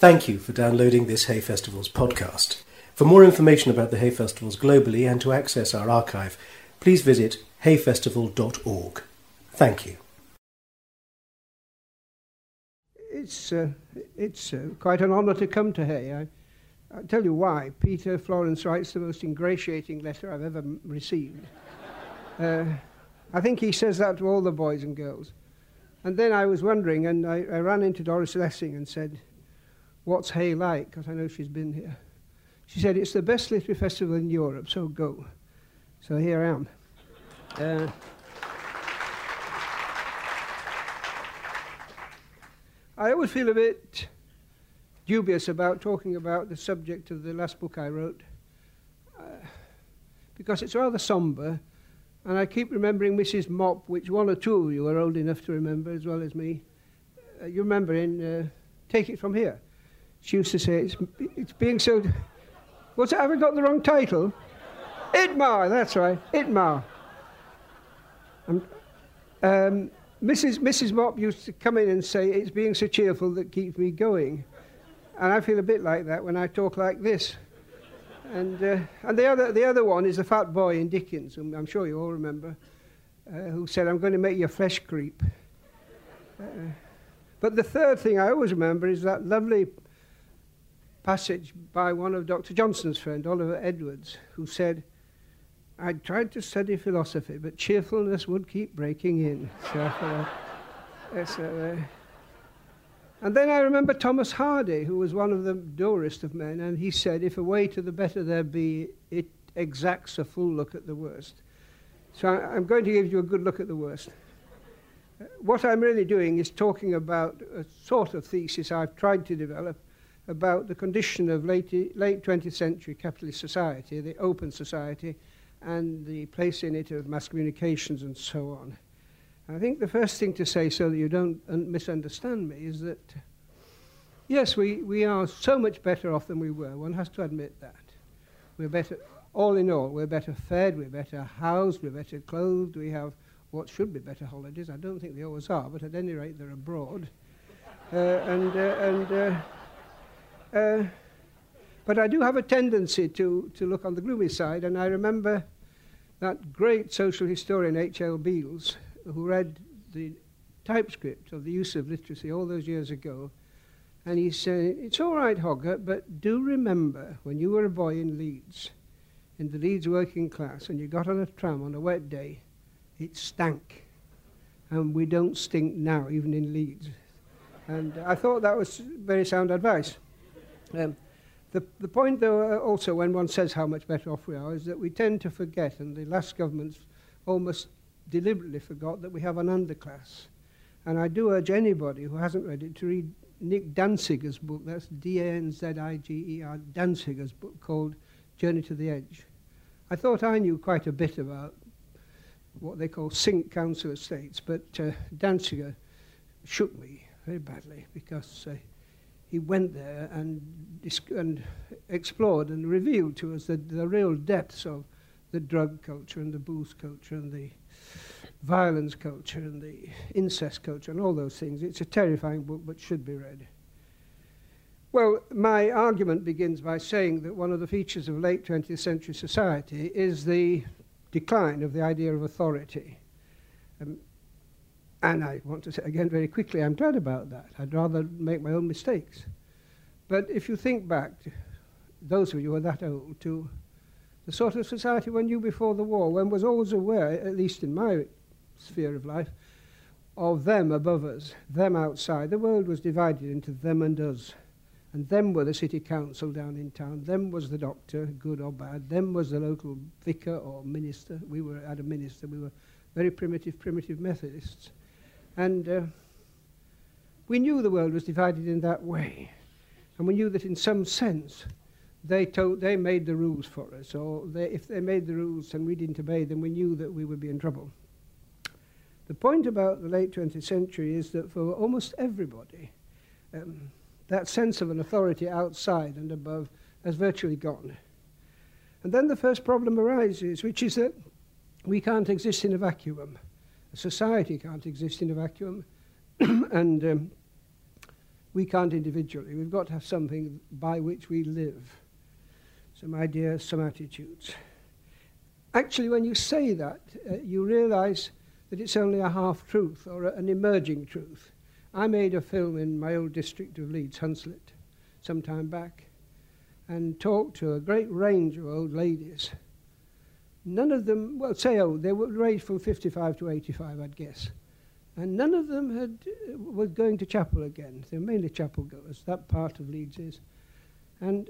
Thank you for downloading this Hay Festival's podcast. For more information about the Hay Festivals globally and to access our archive, please visit hayfestival.org. Thank you. It's, uh, it's uh, quite an honour to come to Hay. I, I'll tell you why. Peter Florence writes the most ingratiating letter I've ever received. uh, I think he says that to all the boys and girls. And then I was wondering, and I, I ran into Doris Lessing and said, What's Hay like? Because I know she's been here. She said, It's the best literary festival in Europe, so go. So here I am. Uh, I always feel a bit dubious about talking about the subject of the last book I wrote uh, because it's rather somber, and I keep remembering Mrs. Mop, which one or two of you are old enough to remember as well as me. Uh, you remember in uh, Take It From Here. She used to say, it's, it's being so. Was it, have I got the wrong title? Itmar, that's right, Itmar. um, Mrs. Mrs. Mop used to come in and say, It's being so cheerful that keeps me going. And I feel a bit like that when I talk like this. And, uh, and the, other, the other one is the fat boy in Dickens, whom I'm sure you all remember, uh, who said, I'm going to make your flesh creep. Uh, but the third thing I always remember is that lovely passage by one of Dr. Johnson's friend, Oliver Edwards, who said, I tried to study philosophy, but cheerfulness would keep breaking in. So, uh, yes, uh, uh. and then I remember Thomas Hardy, who was one of the dourest of men, and he said, If a way to the better there be, it exacts a full look at the worst. So I'm going to give you a good look at the worst. What I'm really doing is talking about a sort of thesis I've tried to develop about the condition of late, late 20th century capitalist society, the open society, and the place in it of mass communications and so on. I think the first thing to say, so that you don't misunderstand me, is that yes, we, we are so much better off than we were. One has to admit that. We're better, all in all, we're better fed, we're better housed, we're better clothed, we have what should be better holidays. I don't think they always are, but at any rate, they're abroad. uh, and uh, and uh, Uh, but I do have a tendency to, to look on the gloomy side, and I remember that great social historian H.L. Beales, who read the typescript of the use of literacy all those years ago, and he said, It's all right, Hogger, but do remember when you were a boy in Leeds, in the Leeds working class, and you got on a tram on a wet day, it stank. And we don't stink now, even in Leeds. And I thought that was very sound advice. Um, the, the point, though, uh, also when one says how much better off we are, is that we tend to forget, and the last governments almost deliberately forgot, that we have an underclass. And I do urge anybody who hasn't read it to read Nick Danziger's book, that's D-A-N-Z-I-G-E-R, Danziger's book called Journey to the Edge. I thought I knew quite a bit about what they call sink council estates, but uh, Danziger shook me very badly because uh, he went there and, and explored and revealed to us the, the real depths of the drug culture and the booze culture and the violence culture and the incest culture and all those things. It's a terrifying book, but should be read. Well, my argument begins by saying that one of the features of late 20th century society is the decline of the idea of authority. Um, And I want to say again very quickly, I'm glad about that. I'd rather make my own mistakes. But if you think back, those of you who are that old, to the sort of society one knew before the war, one was always aware, at least in my sphere of life, of them above us, them outside. The world was divided into them and us. And them were the city council down in town. Them was the doctor, good or bad. Them was the local vicar or minister. We were, had a minister. We were very primitive, primitive Methodists. And uh, we knew the world was divided in that way. And we knew that in some sense, they, told, they made the rules for us. Or they, if they made the rules and we didn't obey them, we knew that we would be in trouble. The point about the late 20th century is that for almost everybody, um, that sense of an authority outside and above has virtually gone. And then the first problem arises, which is that we can't exist in a vacuum. Society can't exist in a vacuum, and um, we can't individually. We've got to have something by which we live. Some ideas, some attitudes. Actually, when you say that, uh, you realize that it's only a half truth or a, an emerging truth. I made a film in my old district of Leeds, Hunslet, some time back, and talked to a great range of old ladies None of them, well, say, oh, they were raised from 55 to 85, I'd guess. And none of them had uh, were going to chapel again. They're mainly chapel goers. That part of Leeds is. And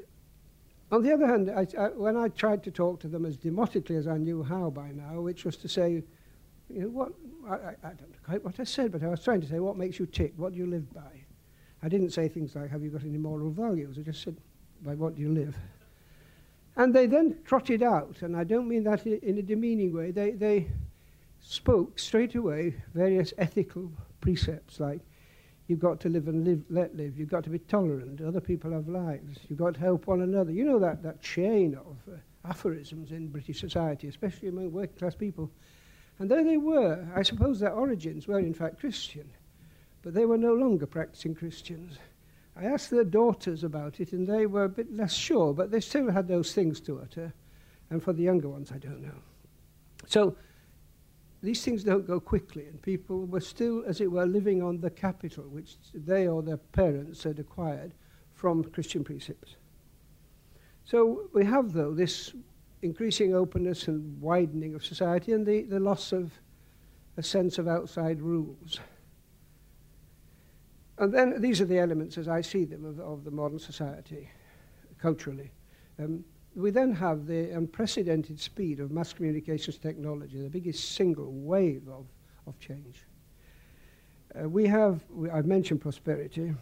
on the other hand, I, I, when I tried to talk to them as demotically as I knew how by now, which was to say, you know, what I, I, I don't know quite what I said, but I was trying to say, what makes you tick? What do you live by? I didn't say things like, have you got any moral values? I just said, by what do you live? And they then trotted out, and I don't mean that in a demeaning way, they, they spoke straight away various ethical precepts like you've got to live and live, let live, you've got to be tolerant, other people have lives, you've got to help one another. You know that, that chain of uh, aphorisms in British society, especially among working class people. And there they were. I suppose their origins were in fact Christian, but they were no longer practicing Christians. I asked their daughters about it, and they were a bit less sure, but they still had those things to utter. and for the younger ones, I don't know. So these things don't go quickly, and people were still, as it were, living on the capital which they or their parents had acquired from Christian precepts. So we have, though, this increasing openness and widening of society and the, the loss of a sense of outside rules. And then these are the elements, as I see them, of, of the modern society, culturally. Um, we then have the unprecedented speed of mass communications technology, the biggest single wave of, of change. Uh, we have, we, I've mentioned prosperity,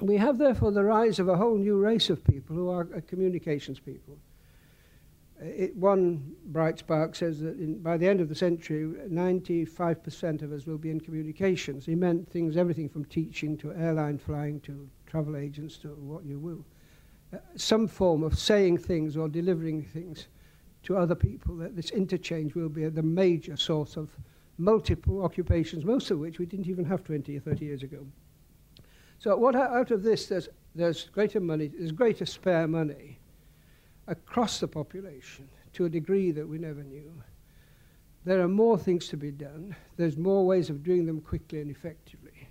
we have therefore the rise of a whole new race of people who are uh, communications people it, one bright spark says that in, by the end of the century, 95% of us will be in communications. He meant things, everything from teaching to airline flying to travel agents to what you will. Uh, some form of saying things or delivering things to other people, that this interchange will be the major source of multiple occupations, most of which we didn't even have 20 or 30 years ago. So what out of this, there's, there's greater money, there's greater spare money, across the population to a degree that we never knew. There are more things to be done. There's more ways of doing them quickly and effectively.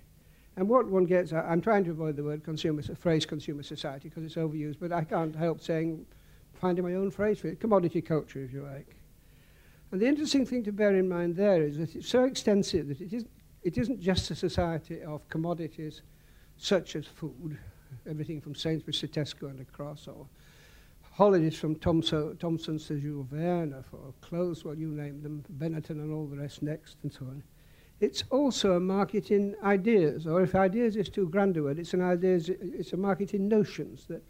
And what one gets, I, I'm trying to avoid the word consumer, phrase consumer society because it's overused, but I can't help saying, finding my own phrase for it, commodity culture, if you like. And the interesting thing to bear in mind there is that it's so extensive that it isn't, it isn't just a society of commodities such as food, everything from Sainsbury's to Tesco and across, or holidays from Thompson, Thompson's to Jules Verne, for clothes, what you name them, Benetton and all the rest next, and so on. It's also a market in ideas, or if ideas is too grand a word, it's an ideas, it's a market in notions that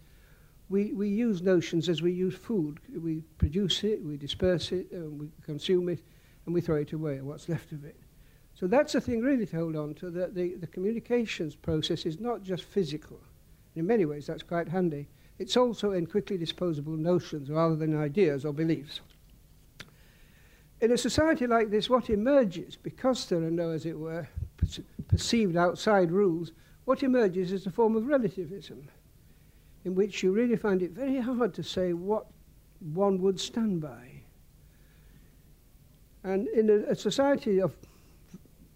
we, we use notions as we use food. We produce it, we disperse it, and we consume it, and we throw it away, what's left of it. So that's the thing really to hold on to, that the, the communications process is not just physical. In many ways, that's quite handy. It's also in quickly disposable notions rather than ideas or beliefs. In a society like this, what emerges, because there are no, as it were, perceived outside rules, what emerges is a form of relativism, in which you really find it very hard to say what one would stand by. And in a, a society of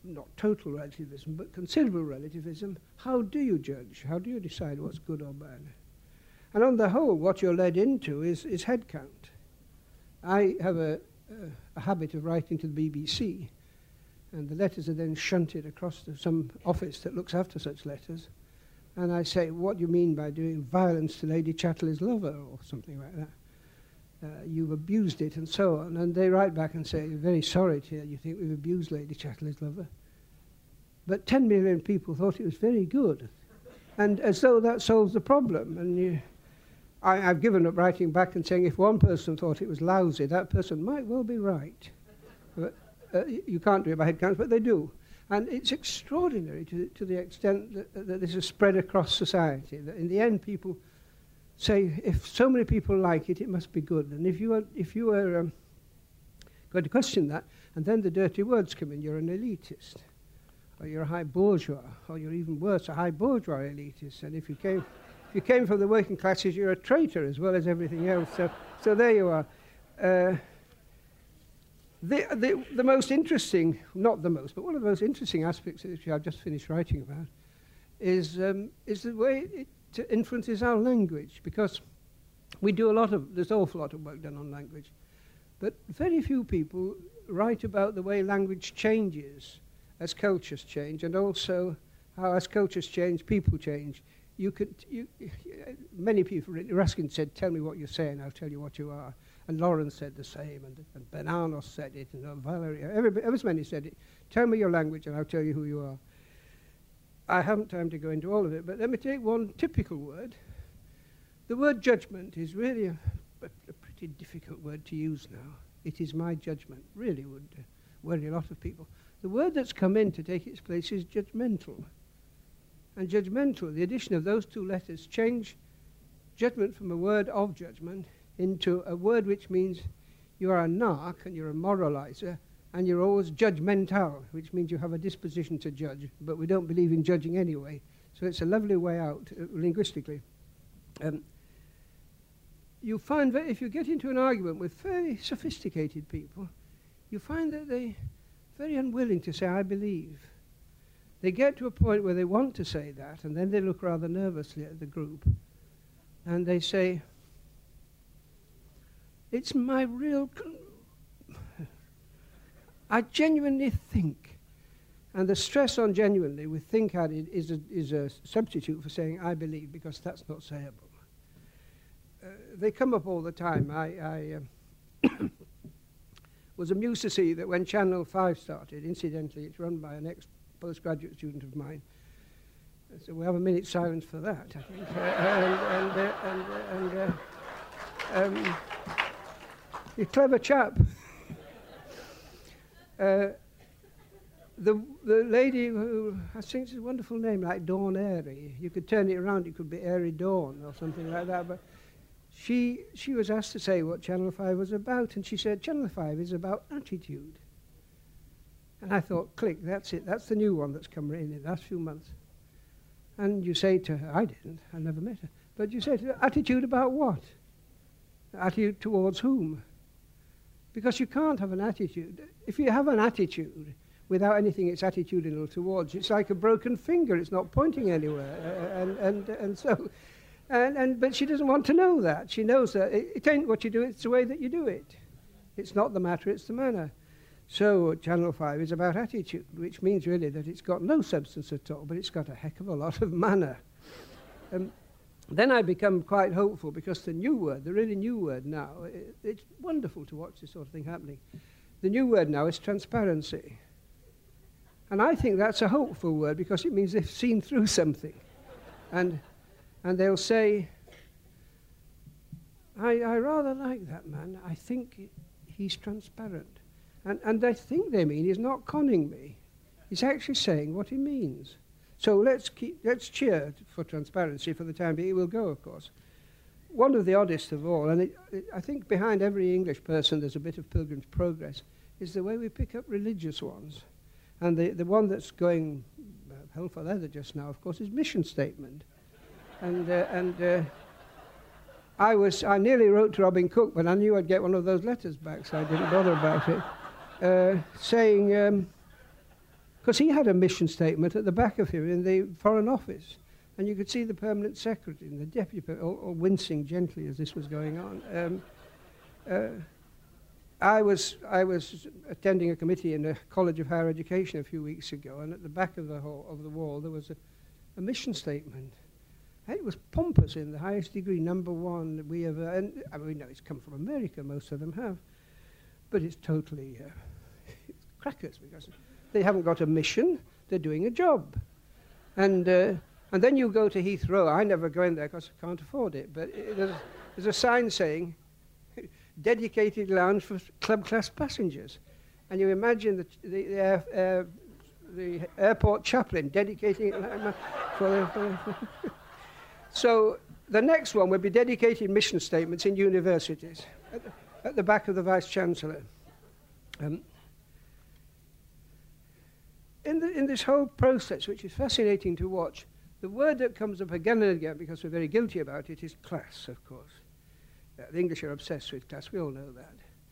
not total relativism, but considerable relativism, how do you judge? How do you decide what's good or bad? And on the whole, what you're led into is, is head count. I have a, a, a habit of writing to the BBC, and the letters are then shunted across to some office that looks after such letters. And I say, what do you mean by doing violence to Lady Chatterley's lover or something like that? Uh, you've abused it and so on. And they write back and say, very sorry, dear, you think we've abused Lady Chatterley's lover. But 10 million people thought it was very good. And as though that solves the problem. And you, I, I've given up writing back and saying if one person thought it was lousy, that person might well be right. But uh, you can't do it by head counts, but they do. And it's extraordinary to, to the extent that, that this is spread across society. That in the end, people say, if so many people like it, it must be good. And if you are, if you are um, going to question that, and then the dirty words come in, you're an elitist, or you're a high bourgeois, or you're even worse, a high bourgeois elitist. And if you came... If you came from the working classes, you're a traitor as well as everything else. So, so there you are. Uh, the, the, the most interesting, not the most, but one of the most interesting aspects which I've just finished writing about is, um, is the way it influences our language because we do a lot of, there's an awful lot of work done on language, but very few people write about the way language changes as cultures change and also how as cultures change, people change. you could, you, many people, Ruskin said, tell me what you're saying, I'll tell you what you are. And Lauren said the same, and, and Benanos said it, and uh, Valerie, everybody, ever so many said it. Tell me your language and I'll tell you who you are. I haven't time to go into all of it, but let me take one typical word. The word judgment is really a, a, a pretty difficult word to use now. It is my judgment, really would uh, worry a lot of people. The word that's come in to take its place is judgmental and judgmental. The addition of those two letters change judgment from a word of judgment into a word which means you are a narc and you're a moralizer and you're always judgmental, which means you have a disposition to judge, but we don't believe in judging anyway. So it's a lovely way out uh, linguistically. Um, you find that if you get into an argument with very sophisticated people, you find that they're very unwilling to say, I believe. They get to a point where they want to say that, and then they look rather nervously at the group, and they say, It's my real. I genuinely think. And the stress on genuinely with think added is a, is a substitute for saying I believe because that's not sayable. Uh, they come up all the time. I, I uh, was amused to see that when Channel 5 started, incidentally, it's run by an ex postgraduate student of mine. so we have a minute silence for that, and, and, and, and uh, um, you're a clever chap. Uh, the, the lady who, I think it's a wonderful name, like Dawn Airy. You could turn it around, it could be Airy Dawn or something like that. But she, she was asked to say what Channel 5 was about, and she said, Channel 5 is about attitude. And I thought, click, that's it. That's the new one that's come in in the last few months. And you say to her, I didn't, I never met her. But you say to her, attitude about what? Attitude towards whom? Because you can't have an attitude. If you have an attitude without anything it's attitudinal towards, it's like a broken finger, it's not pointing anywhere. uh, and, and, and so, and, and, but she doesn't want to know that. She knows that it, it ain't what you do, it's the way that you do it. It's not the matter, it's the manner. So Channel 5 is about attitude, which means really that it's got no substance at all, but it's got a heck of a lot of manner. um, then I become quite hopeful because the new word, the really new word now, it, it's wonderful to watch this sort of thing happening. The new word now is transparency. And I think that's a hopeful word because it means they've seen through something. and, and they'll say, I, I rather like that man. I think he's transparent. And, and I think they mean he's not conning me. He's actually saying what he means. So let's, keep, let's cheer for transparency for the time being. It will go, of course. One of the oddest of all, and it, it, I think behind every English person there's a bit of Pilgrim's Progress, is the way we pick up religious ones. And the, the one that's going uh, hell for leather just now, of course, is mission statement. and uh, and uh, I was I nearly wrote to Robin Cook, but I knew I'd get one of those letters back, so I didn't bother about it. Uh, saying, because um, he had a mission statement at the back of him in the Foreign Office, and you could see the permanent secretary and the deputy, all, all wincing gently as this was going on. Um, uh, I was, I was attending a committee in the College of Higher Education a few weeks ago, and at the back of the, hall, of the wall there was a, a mission statement. And it was pompous in the highest degree, number one we ever, and I mean, we know it's come from America, most of them have, but it's totally uh, crackers because they haven't got a mission, they're doing a job. And, uh, and then you go to Heathrow. I never go in there because I can't afford it, but it, there's, there's a sign saying, dedicated lounge for club class passengers. And you imagine the, the, the, air, uh, the airport chaplain dedicating it for For so the next one would be dedicated mission statements in universities at the, at the back of the Vice Chancellor. Um, in, the, in this whole process, which is fascinating to watch, the word that comes up again and again, because we're very guilty about it, is class, of course. Uh, the English are obsessed with class, we all know that.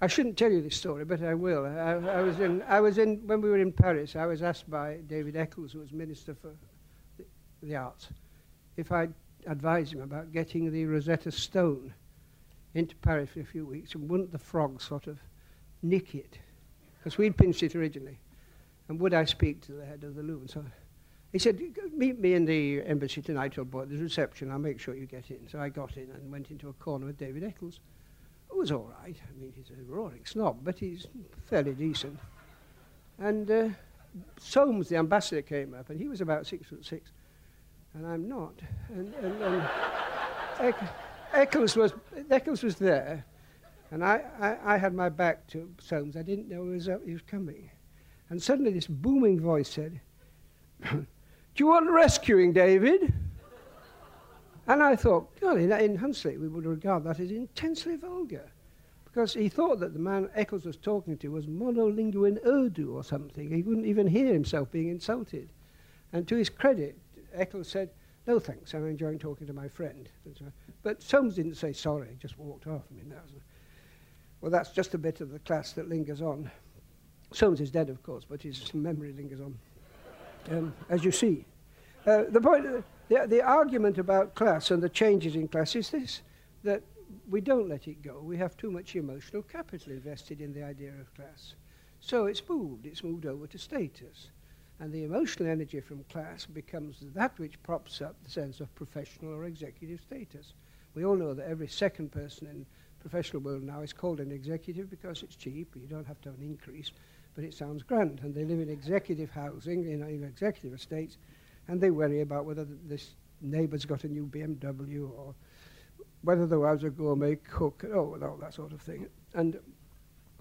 I shouldn't tell you this story, but I will. I, I, was in, I was in, when we were in Paris, I was asked by David Eccles, who was Minister for the, the Arts, if I'd advise him about getting the Rosetta Stone into Paris for a few weeks, and wouldn't the frog sort of nick it? Because we'd pinched it originally. And would I speak to the head of the Louvre? And so He said, meet me in the embassy tonight, old boy, at the reception. I'll make sure you get in. So I got in and went into a corner with David Eccles. It was all right. I mean, he's a roaring snob, but he's fairly decent. And uh, Soames, the ambassador, came up, and he was about six foot six, and I'm not. And, and, and Eck- Eccles, was, Eccles was there, and I, I, I, had my back to Soames. I didn't know he was, uh, he was coming. And suddenly this booming voice said, you want rescuing, David? And I thought, golly, in Hunsley we would regard that as intensely vulgar. Because he thought that the man Eccles was talking to was monolingual in Urdu or something. He wouldn't even hear himself being insulted. And to his credit, Eccles said, no thanks, I'm enjoying talking to my friend. But Soames didn't say sorry, just walked off. I mean, that was a, well, that's just a bit of the class that lingers on. Soames is dead, of course, but his memory lingers on. um, as you see. Uh, the point, uh, the, the argument about class and the changes in class is this, that we don't let it go. We have too much emotional capital invested in the idea of class. So it's moved, it's moved over to status. And the emotional energy from class becomes that which props up the sense of professional or executive status. We all know that every second person in professional world now is called an executive because it's cheap, you don't have to have an increase but it sounds grand. And they live in executive housing, in, in executive estates, and they worry about whether th this neighbour's got a new BMW or whether the wives are gourmet cook, oh, and all that sort of thing. And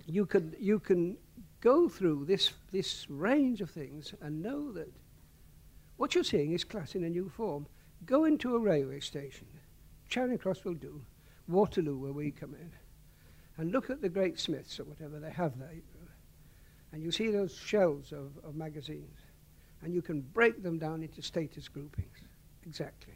you can, you can go through this, this range of things and know that what you're seeing is class in a new form. Go into a railway station, Charing Cross will do, Waterloo where we come in, and look at the great Smiths or whatever they have there. And you see those shelves of, of magazines, and you can break them down into status groupings. Exactly.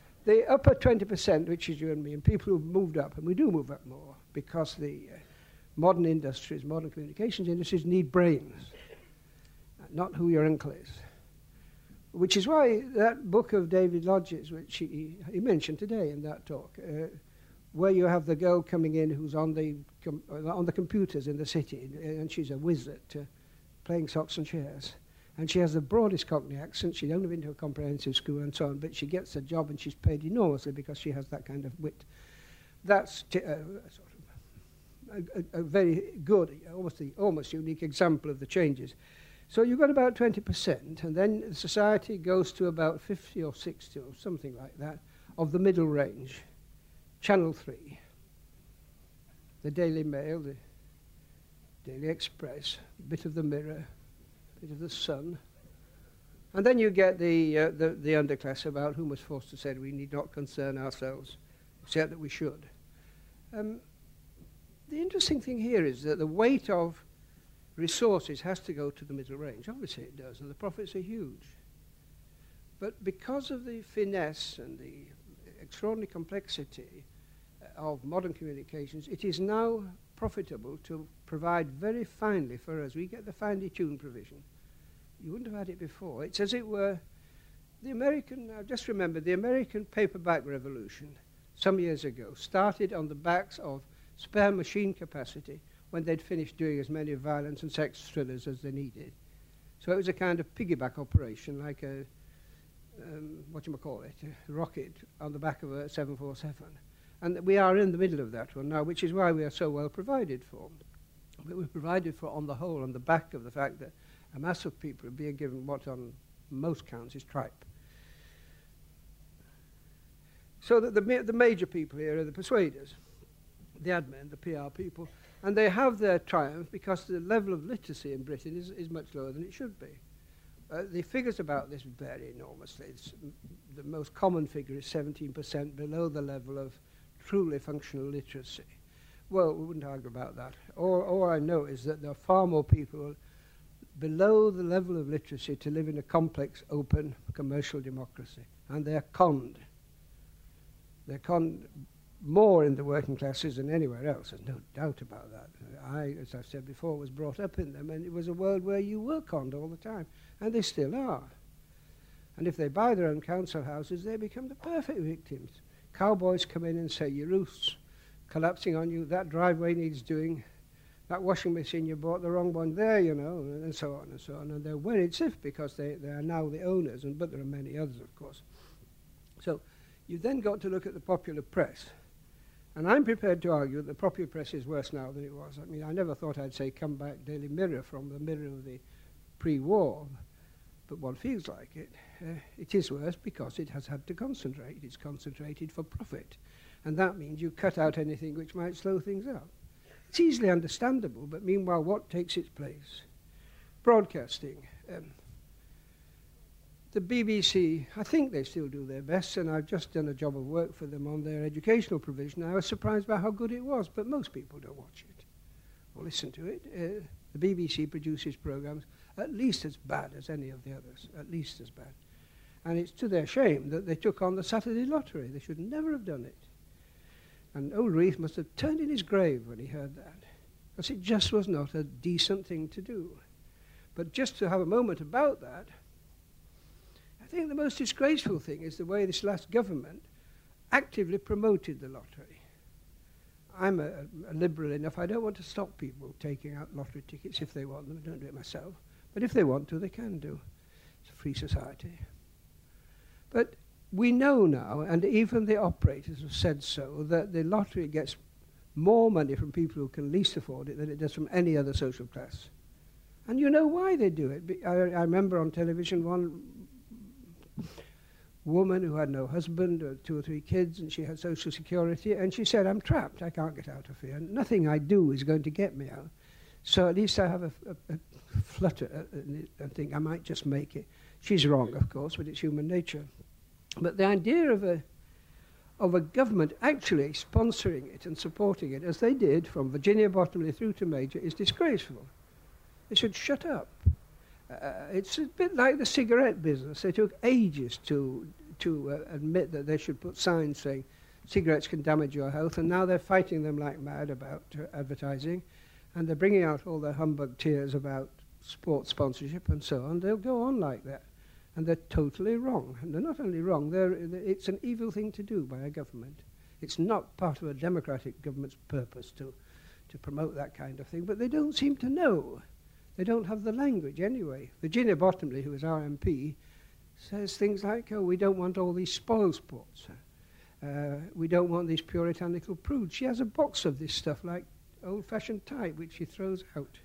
the upper 20%, which is you and me, and people who've moved up, and we do move up more because the uh, modern industries, modern communications industries need brains, not who your uncle is. Which is why that book of David Lodge's, which he, he mentioned today in that talk, uh, where you have the girl coming in who's on the, on the computers in the city, and she's a wizard uh, playing socks and chairs. And she has the broadest Cockney accent. She'd only been to a comprehensive school and so on, but she gets a job and she's paid enormously because she has that kind of wit. That's t- uh, sort of a, a, a very good, almost, the, almost unique example of the changes. So you've got about 20%, and then society goes to about 50 or 60 or something like that of the middle range. Channel 3, the Daily Mail, the Daily Express, a bit of the Mirror, of the sun. And then you get the, uh, the, the underclass about whom was forced to say we need not concern ourselves, except that we should. Um, the interesting thing here is that the weight of resources has to go to the middle range. Obviously it does, and the profits are huge. But because of the finesse and the extraordinary complexity of modern communications, it is now profitable to provide very finely for us. We get the finely tuned provision. You wouldn't have had it before. It's as it were the American, I just remember, the American paperback revolution some years ago started on the backs of spare machine capacity when they'd finished doing as many violence and sex thrillers as they needed. So it was a kind of piggyback operation, like a, um, what you might call it, a rocket on the back of a 747. And we are in the middle of that one now, which is why we are so well provided for. But we're provided for, on the whole, on the back of the fact that a mass of people are being given what on most counts is tripe. So that the, ma the major people here are the persuaders, the admin, the PR people, and they have their triumph because the level of literacy in Britain is, is much lower than it should be. Uh, the figures about this vary enormously. It's, the most common figure is 17% below the level of truly functional literacy. Well, we wouldn't argue about that. All, all I know is that there are far more people below the level of literacy to live in a complex, open, commercial democracy. And they're conned. They're conned more in the working classes than anywhere else. There's no doubt about that. I, as I've said before, was brought up in them, and it was a world where you were conned all the time. And they still are. And if they buy their own council houses, they become the perfect victims. Cowboys come in and say, your roof's collapsing on you, that driveway needs doing, that washing machine you bought the wrong one there, you know, and, and so on and so on. And they're worried stiff because they, they are now the owners, and but there are many others, of course. So you've then got to look at the popular press. And I'm prepared to argue that the popular press is worse now than it was. I mean, I never thought I'd say come back Daily Mirror from the mirror of the pre-war, but one feels like it. uh, it is worse because it has had to concentrate. It's concentrated for profit. And that means you cut out anything which might slow things up. It's easily understandable, but meanwhile, what takes its place? Broadcasting. Um, the BBC, I think they still do their best, and I've just done a job of work for them on their educational provision. I was surprised by how good it was, but most people don't watch it or listen to it. Uh, the BBC produces programmes at least as bad as any of the others, at least as bad. And it's to their shame that they took on the Saturday lottery. They should never have done it. And old Reith must have turned in his grave when he heard that, because it just was not a decent thing to do. But just to have a moment about that, I think the most disgraceful thing is the way this last government actively promoted the lottery. I'm a, a liberal enough, I don't want to stop people taking out lottery tickets if they want them. I don't do it myself. But if they want to, they can do. It's a free society. But we know now, and even the operators have said so, that the lottery gets more money from people who can least afford it than it does from any other social class. And you know why they do it. I, I remember on television one woman who had no husband, or uh, two or three kids, and she had social security, and she said, I'm trapped, I can't get out of here. Nothing I do is going to get me out. So at least I have a, a, a flutter uh, and think I might just make it. She's wrong, of course, but it's human nature. But the idea of a, of a government actually sponsoring it and supporting it, as they did from Virginia Bottomley through to Major, is disgraceful. They should shut up. Uh, it's a bit like the cigarette business. They took ages to, to uh, admit that they should put signs saying cigarettes can damage your health, and now they're fighting them like mad about uh, advertising, and they're bringing out all their humbug tears about sports sponsorship and so on. They'll go on like that and they're totally wrong. And they're not only wrong, they're, it's an evil thing to do by a government. It's not part of a democratic government's purpose to, to promote that kind of thing, but they don't seem to know. They don't have the language anyway. Virginia Bottomley, who is our MP, says things like, oh, we don't want all these spoil sports. Uh, we don't want these puritanical prudes. She has a box of this stuff, like old-fashioned type, which she throws out.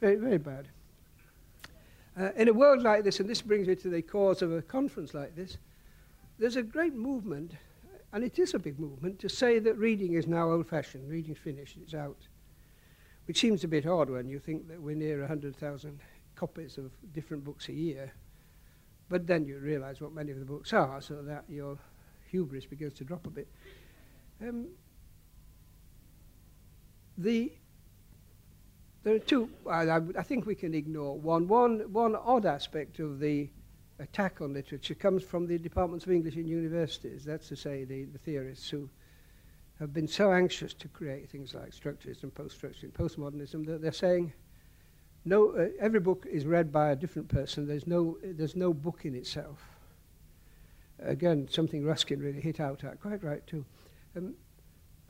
Very, very bad. Uh, in a world like this, and this brings me to the cause of a conference like this, there's a great movement, and it is a big movement, to say that reading is now old-fashioned, reading's finished, it's out, which seems a bit odd when you think that we're near 100,000 copies of different books a year. But then you realize what many of the books are, so that your hubris begins to drop a bit. Um, the There are two, I, I think we can ignore one. One, one odd aspect of the attack on literature comes from the departments of English in universities. That's to say, the, the theorists who have been so anxious to create things like structuralism, post-structuralism, postmodernism that they're saying no, uh, every book is read by a different person. There's no, there's no book in itself. Again, something Ruskin really hit out at, quite right too. Um,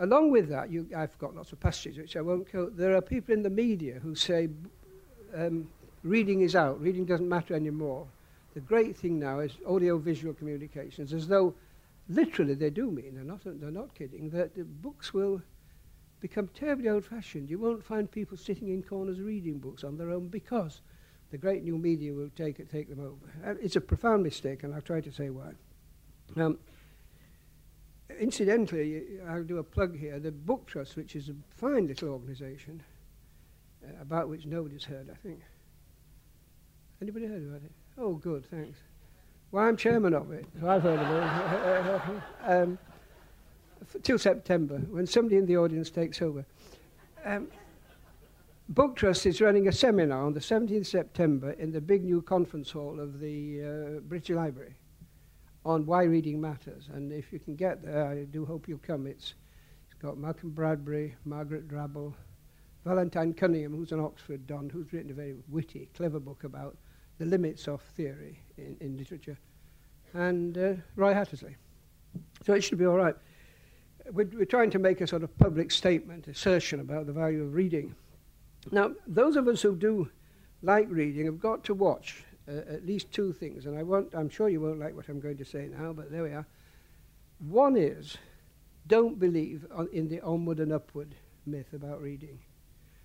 Along with that, you, I've got lots of passages which I won't quote. There are people in the media who say um, reading is out, reading doesn't matter anymore. The great thing now is audiovisual communications, as though literally they do mean, they're not, they're not kidding, that the books will become terribly old-fashioned. You won't find people sitting in corners reading books on their own because the great new media will take, it, take them over. It's a profound mistake, and I'll try to say why. Um, incidentally, I'll do a plug here. The Book Trust, which is a fine little organisation, uh, about which nobody's heard, I think. Anybody heard about it? Oh, good, thanks. Well, I'm chairman of it, so I've heard of it. um, till September, when somebody in the audience takes over. Um, Book Trust is running a seminar on the 17th September in the big new conference hall of the uh, British Library. on why reading matters. And if you can get there, I do hope you'll come. It's, it's got Malcolm Bradbury, Margaret Drabble, Valentine Cunningham, who's an Oxford don, who's written a very witty, clever book about the limits of theory in, in literature, and uh, Roy Hattersley. So it should be all right. We're, we're trying to make a sort of public statement, assertion about the value of reading. Now, those of us who do like reading have got to watch uh, at least two things, and I won't, I'm sure you won't like what I'm going to say now, but there we are. One is, don't believe on, in the onward and upward myth about reading.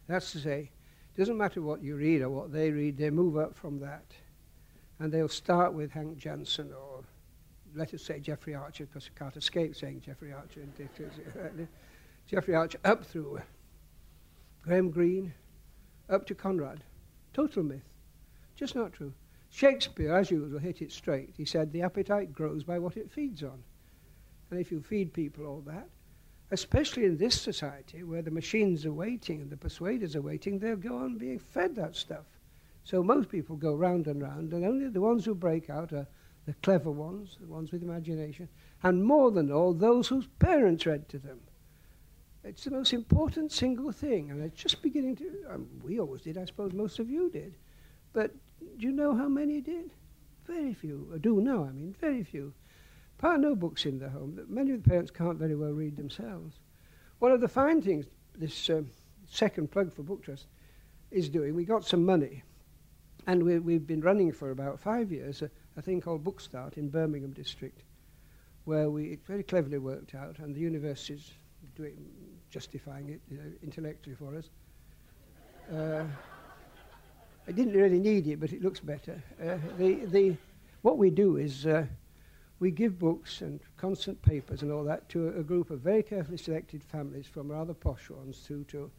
That's to say, it doesn't matter what you read or what they read, they move up from that. And they'll start with Hank Jansen or, let us say, Geoffrey Archer, because I can't escape saying Geoffrey Archer. Geoffrey uh, Archer up through Graham Greene, up to Conrad. Total myth. Just not true. Shakespeare, as usual, hit it straight. He said, The appetite grows by what it feeds on. And if you feed people all that, especially in this society where the machines are waiting and the persuaders are waiting, they'll go on being fed that stuff. So most people go round and round, and only the ones who break out are the clever ones, the ones with imagination, and more than all, those whose parents read to them. It's the most important single thing, and it's just beginning to, um, we always did, I suppose most of you did, but Do you know how many did? Very few. I do now, I mean, very few. Part no books in the home that many of the parents can't very well read themselves. One of the fine things this um, second plug for Book Trust is doing, we got some money and we, we've been running for about five years a, a thing called Bookstart in Birmingham District where we very cleverly worked out and the universities doing, justifying it you uh, know, intellectually for us. Uh, I didn't really need it, but it looks better. Uh, the, the, what we do is uh, we give books and constant papers and all that to a, a group of very carefully selected families from rather posh ones through to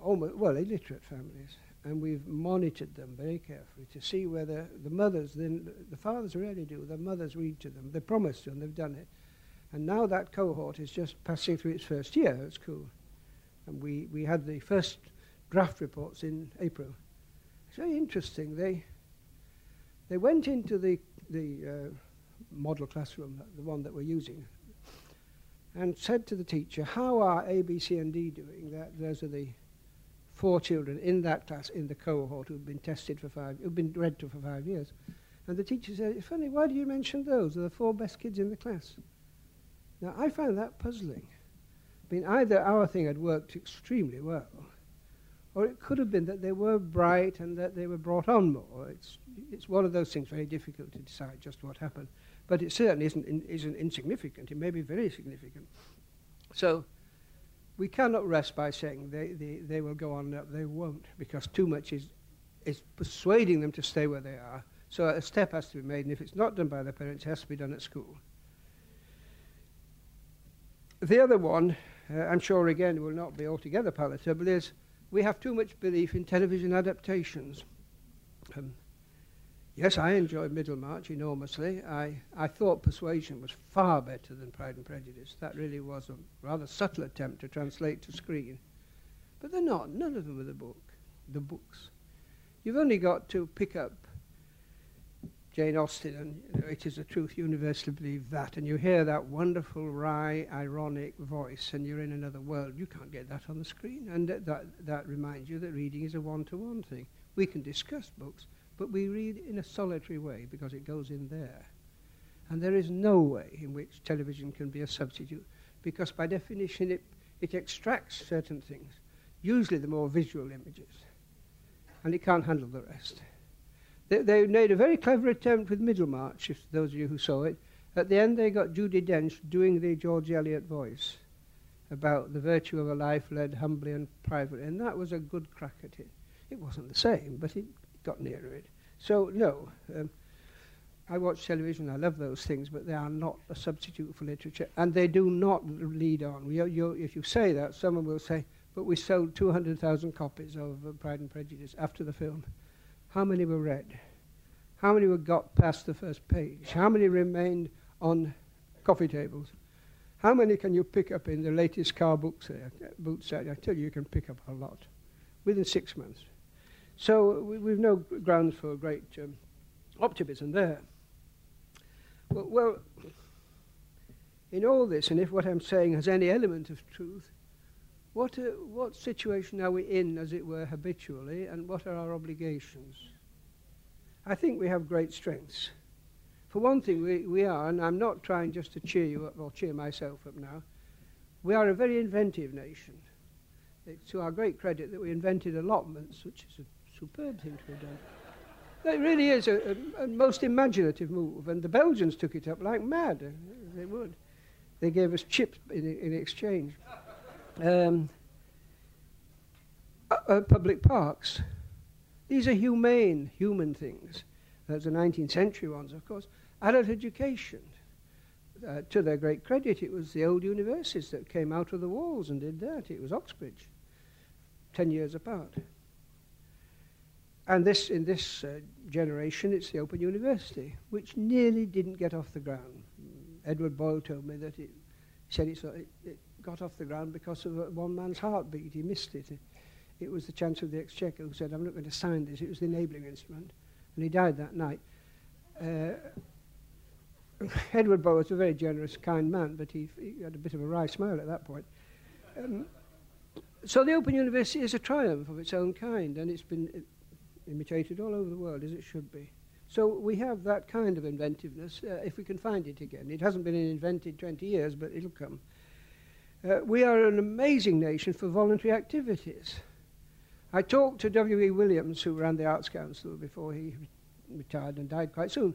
almost, well, illiterate families. And we've monitored them very carefully to see whether the mothers, then the fathers really do, the mothers read to them. They promised to them, they've done it. And now that cohort is just passing through its first year at school. And we, we had the first draft reports in April. It's very interesting. They, they went into the, the uh, model classroom, the one that we're using, and said to the teacher, how are A, B, C, and D doing? That, those are the four children in that class, in the cohort, who've been tested for five, who've been read to for five years. And the teacher said, it's funny, why do you mention those? They're the four best kids in the class. Now, I found that puzzling. I mean, either our thing had worked extremely well, Or it could have been that they were bright and that they were brought on more. It's, it's one of those things very difficult to decide just what happened. But it certainly isn't, in, isn't insignificant. It may be very significant. So we cannot rest by saying they, they, they will go on up. They won't, because too much is, is persuading them to stay where they are. So a step has to be made, and if it's not done by the parents, it has to be done at school. The other one, uh, I'm sure again will not be altogether palatable, is we have too much belief in television adaptations. Um, yes, I enjoyed Middlemarch enormously. I, I thought Persuasion was far better than Pride and Prejudice. That really was a rather subtle attempt to translate to screen. But they're not. None of them are the book, the books. You've only got to pick up Jane Austen, and it is a truth universally believed that. And you hear that wonderful, wry, ironic voice, and you're in another world. You can't get that on the screen. And th that, that reminds you that reading is a one to one thing. We can discuss books, but we read in a solitary way because it goes in there. And there is no way in which television can be a substitute because, by definition, it, it extracts certain things, usually the more visual images, and it can't handle the rest. They, they made a very clever attempt with Middlemarch, if those of you who saw it. At the end, they got Judy Dench doing the George Eliot voice about the virtue of a life led humbly and privately, and that was a good crack at it. It wasn't the same, but it got nearer it. So, no, um, I watch television, I love those things, but they are not a substitute for literature, and they do not lead on. We, you, if you say that, someone will say, but we sold 200,000 copies of uh, Pride and Prejudice after the film. How many were read? How many were got past the first page? How many remained on coffee tables? How many can you pick up in the latest car books uh, Boots set? I tell you, you can pick up a lot within six months. So we, we've no grounds for great um, optimism there. Well, well, in all this, and if what I'm saying has any element of truth, What, uh, what situation are we in, as it were, habitually, and what are our obligations? I think we have great strengths. For one thing, we, we are, and I'm not trying just to cheer you up or cheer myself up now, we are a very inventive nation. It's to our great credit that we invented allotments, which is a superb thing to have done. It really is a, a, a, most imaginative move, and the Belgians took it up like mad. They would. They gave us chips in, in exchange. um, uh, uh, public parks. These are humane, human things. Uh, the 19th century ones, of course. Adult education. Uh, to their great credit, it was the old universities that came out of the walls and did that. It was Oxbridge, 10 years apart. And this, in this uh, generation, it's the Open University, which nearly didn't get off the ground. Mm, Edward Boyle told me that it said it's, it, it got off the ground because of uh, one man's heartbeat. He missed it. It was the Chancellor of the Exchequer who said, I'm not going to sign this. It was the enabling instrument. And he died that night. Uh, Edward Bowers was a very generous, kind man, but he, he had a bit of a wry smile at that point. Um, so the Open University is a triumph of its own kind, and it's been uh, imitated all over the world, as it should be. So we have that kind of inventiveness, uh, if we can find it again. It hasn't been invented 20 years, but it'll come. Uh, we are an amazing nation for voluntary activities. I talked to W.E. Williams, who ran the Arts Council before he retired and died quite soon.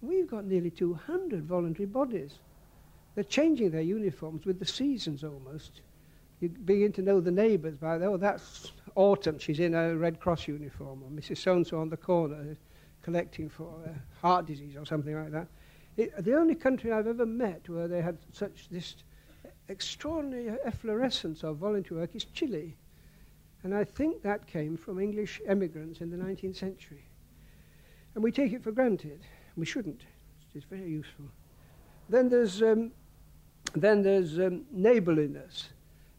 And we've got nearly 200 voluntary bodies. They're changing their uniforms with the seasons almost. You begin to know the neighbours by, oh, that's autumn, she's in a Red Cross uniform, or Mrs. So-and-so on the corner collecting for uh, heart disease or something like that. It, the only country I've ever met where they had such this extraordinary efflorescence of voluntary work is Chile. And I think that came from English emigrants in the 19th century. And we take it for granted. We shouldn't. It's very useful. Then there's, um, then there's um, neighborliness.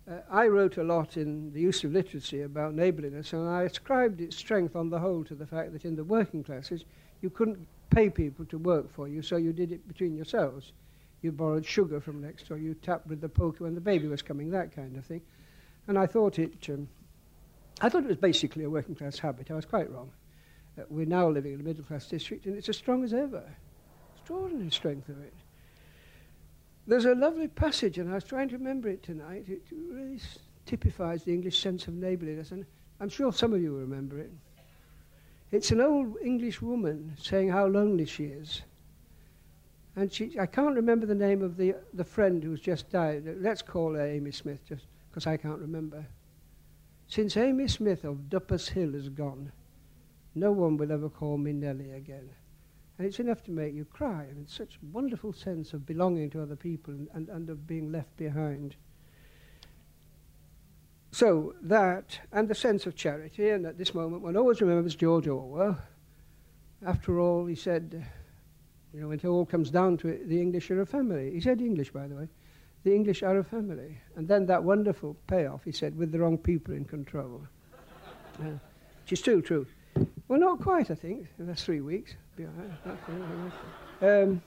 Uh, I wrote a lot in the use of literacy about neighborliness, and I ascribed its strength on the whole to the fact that in the working classes, you couldn't pay people to work for you, so you did it between yourselves you borrowed sugar from next door, you tapped with the poker when the baby was coming, that kind of thing. And I thought it, um, I thought it was basically a working class habit. I was quite wrong. Uh, we're now living in a middle class district and it's as strong as ever. Extraordinary strength of it. There's a lovely passage, and I was trying to remember it tonight. It really typifies the English sense of neighbourliness, and I'm sure some of you remember it. It's an old English woman saying how lonely she is. And she, I can't remember the name of the, the friend who's just died. Let's call her Amy Smith, just because I can't remember. Since Amy Smith of Duppers Hill is gone, no one will ever call me Nellie again. And it's enough to make you cry. I mean, such a wonderful sense of belonging to other people and, and, and of being left behind. So that, and the sense of charity, and at this moment one always remembers George Orwell. After all, he said, You know, it all comes down to it, the English are a family. He said English, by the way. The English are a family. And then that wonderful payoff, he said, with the wrong people in control. uh, which is still true. Well, not quite, I think. That's three weeks. um,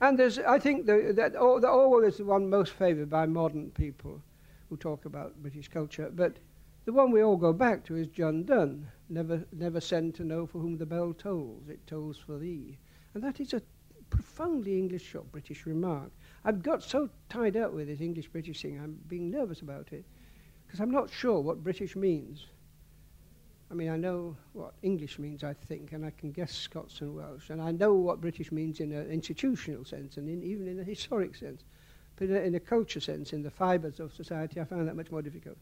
and there's, I think the, that all, the Orwell is the one most favoured by modern people who talk about British culture. But the one we all go back to is John Donne. Never, never send to know for whom the bell tolls. It tolls for thee. And that is a profoundly English or British remark. I've got so tied up with this English British thing, I'm being nervous about it because I'm not sure what British means. I mean, I know what English means, I think, and I can guess Scots and Welsh, and I know what British means in an institutional sense and in, even in a historic sense. But in a culture sense, in the fibres of society, I find that much more difficult.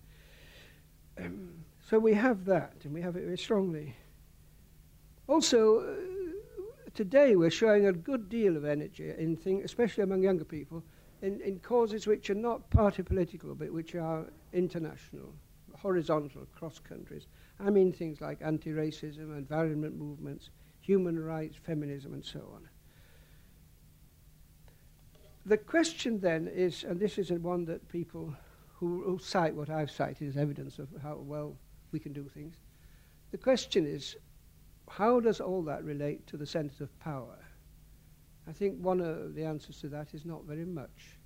Um, so we have that, and we have it very strongly. Also, uh, today we're showing a good deal of energy in things, especially among younger people, in, in causes which are not party political, but which are international, horizontal, cross countries. I mean things like anti-racism, environment movements, human rights, feminism, and so on. The question then is, and this is one that people who, who cite what I've cited as evidence of how well we can do things, the question is, how does all that relate to the centre of power? I think one of the answers to that is not very much.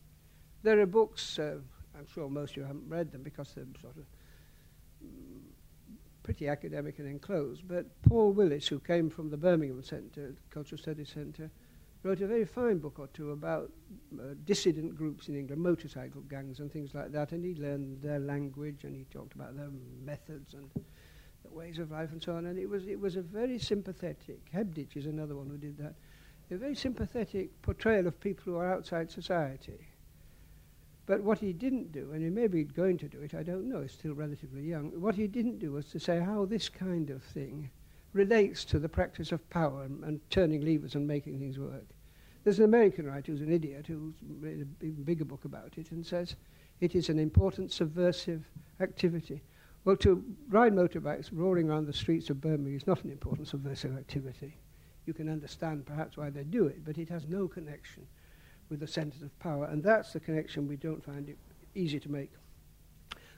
There are books, uh, I'm sure most of you haven't read them because they're sort of mm, pretty academic and enclosed, but Paul Willis, who came from the Birmingham Centre, Cultural Studies Centre, wrote a very fine book or two about uh, dissident groups in England, motorcycle gangs and things like that, and he learned their language and he talked about their methods and ways of life and so on. And it was, it was a very sympathetic, Hebditch is another one who did that, a very sympathetic portrayal of people who are outside society. But what he didn't do, and he may be going to do it, I don't know, he's still relatively young, what he didn't do was to say how this kind of thing relates to the practice of power and, and turning levers and making things work. There's an American writer who's an idiot who's made a big, bigger book about it and says it is an important subversive activity. Well, to ride motorbikes roaring around the streets of Birmingham is not an importance of this activity. You can understand perhaps why they do it, but it has no connection with the centers of power, and that's the connection we don't find it easy to make.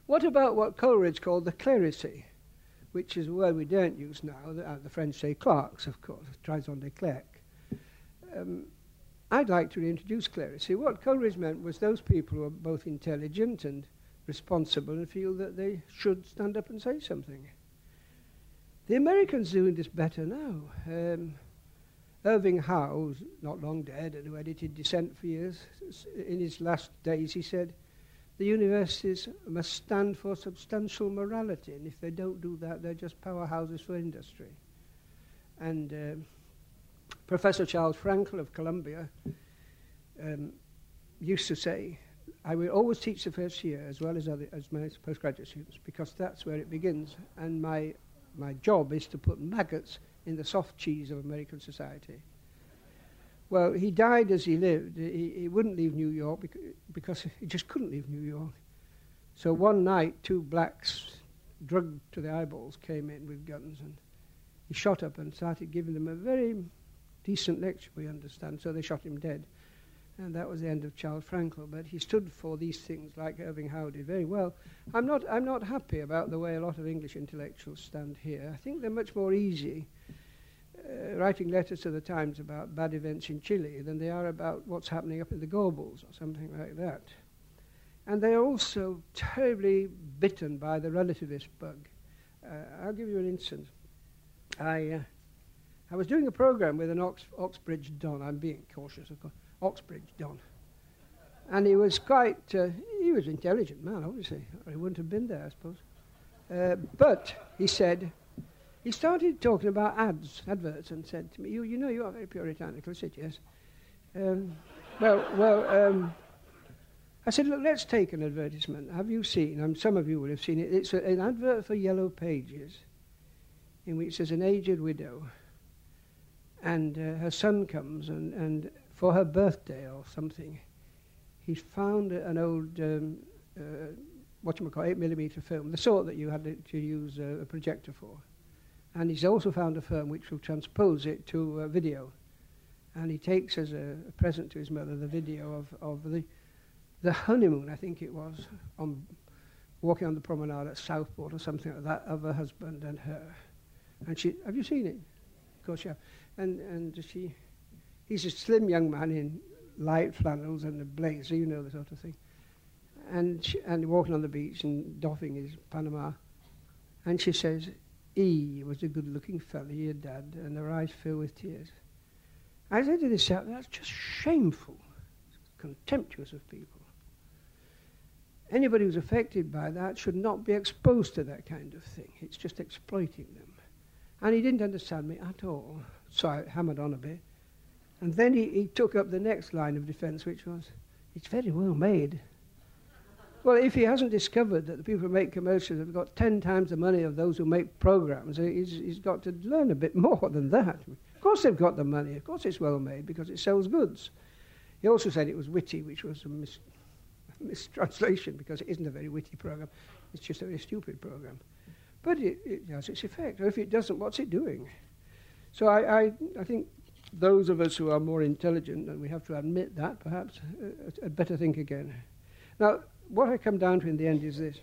What about what Coleridge called the clerisy, which is a word we don't use now, the, uh, the French say clerks, of course, on their clerc. Um, I'd like to reintroduce clerisy. What Coleridge meant was those people who are both intelligent and responsible and feel that they should stand up and say something. The Americans are doing this better now. Um, Irving Howe, not long dead and who edited Dissent for years, in his last days he said, the universities must stand for substantial morality, and if they don't do that, they're just powerhouses for industry. And um, Professor Charles Frankel of Columbia um, used to say, I will always teach the first year as well as, other, as my postgraduate students because that's where it begins. And my, my job is to put maggots in the soft cheese of American society. Well, he died as he lived. He, he wouldn't leave New York beca- because he just couldn't leave New York. So one night, two blacks, drugged to the eyeballs, came in with guns and he shot up and started giving them a very decent lecture, we understand. So they shot him dead. And that was the end of Charles Frankel. But he stood for these things, like Irving Howe did, very well. I'm not, I'm not happy about the way a lot of English intellectuals stand here. I think they're much more easy uh, writing letters to the Times about bad events in Chile than they are about what's happening up in the Gorbals or something like that. And they are also terribly bitten by the relativist bug. Uh, I'll give you an instance. I, uh, I was doing a program with an Ox- Oxbridge Don. I'm being cautious, of course. Oxbridge Don. And he was quite, uh, he was an intelligent man, obviously, or he wouldn't have been there, I suppose. Uh, but, he said, he started talking about ads, adverts, and said to me, you, you know you are very puritanical, I said, yes. Um, well, well, um, I said, look, let's take an advertisement. Have you seen, um, some of you will have seen it, it's a, an advert for Yellow Pages in which there's an aged widow and uh, her son comes and, and for her birthday or something, he's found an old um, uh, what you call eight millimeter film, the sort that you had to use uh, a projector for, and he's also found a film which will transpose it to video, and he takes as a, a, present to his mother the video of, of the the honeymoon I think it was on walking on the promenade at Southport or something like that of her husband and her, and she have you seen it? Of course, yeah, and and she He's a slim young man in light flannels and a blazer, you know, the sort of thing. And, she, and walking on the beach and doffing his Panama. And she says, "He was a good looking fellow, your dad, and her eyes fill with tears. I said to this chap, that's just shameful, contemptuous of people. Anybody who's affected by that should not be exposed to that kind of thing. It's just exploiting them. And he didn't understand me at all, so I hammered on a bit. And then he, he took up the next line of defense, which was, it's very well made. Well, if he hasn't discovered that the people who make commercials have got 10 times the money of those who make programs, he's, he's got to learn a bit more than that. Of course, they've got the money. Of course, it's well made because it sells goods. He also said it was witty, which was a mis- mistranslation because it isn't a very witty program. It's just a very stupid program. But it, it has its effect. Or if it doesn't, what's it doing? So I, I, I think those of us who are more intelligent, and we have to admit that perhaps, uh, had uh, uh, better think again. Now, what I come down to in the end is this.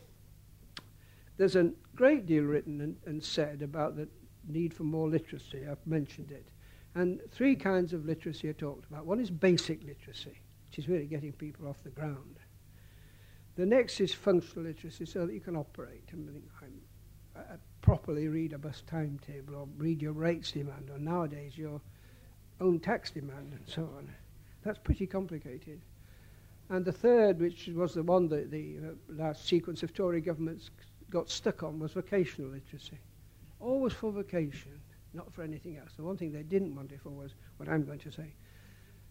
There's a great deal written and, and said about the need for more literacy. I've mentioned it. And three kinds of literacy are talked about. One is basic literacy, which is really getting people off the ground. The next is functional literacy, so that you can operate. I mean, I'm, I, properly read a bus timetable or read your rates demand, or nowadays your own tax demand and so on. That's pretty complicated. And the third, which was the one that the uh, last sequence of Tory governments got stuck on, was vocational literacy. Always for vocation, not for anything else. The one thing they didn't want it for was what I'm going to say.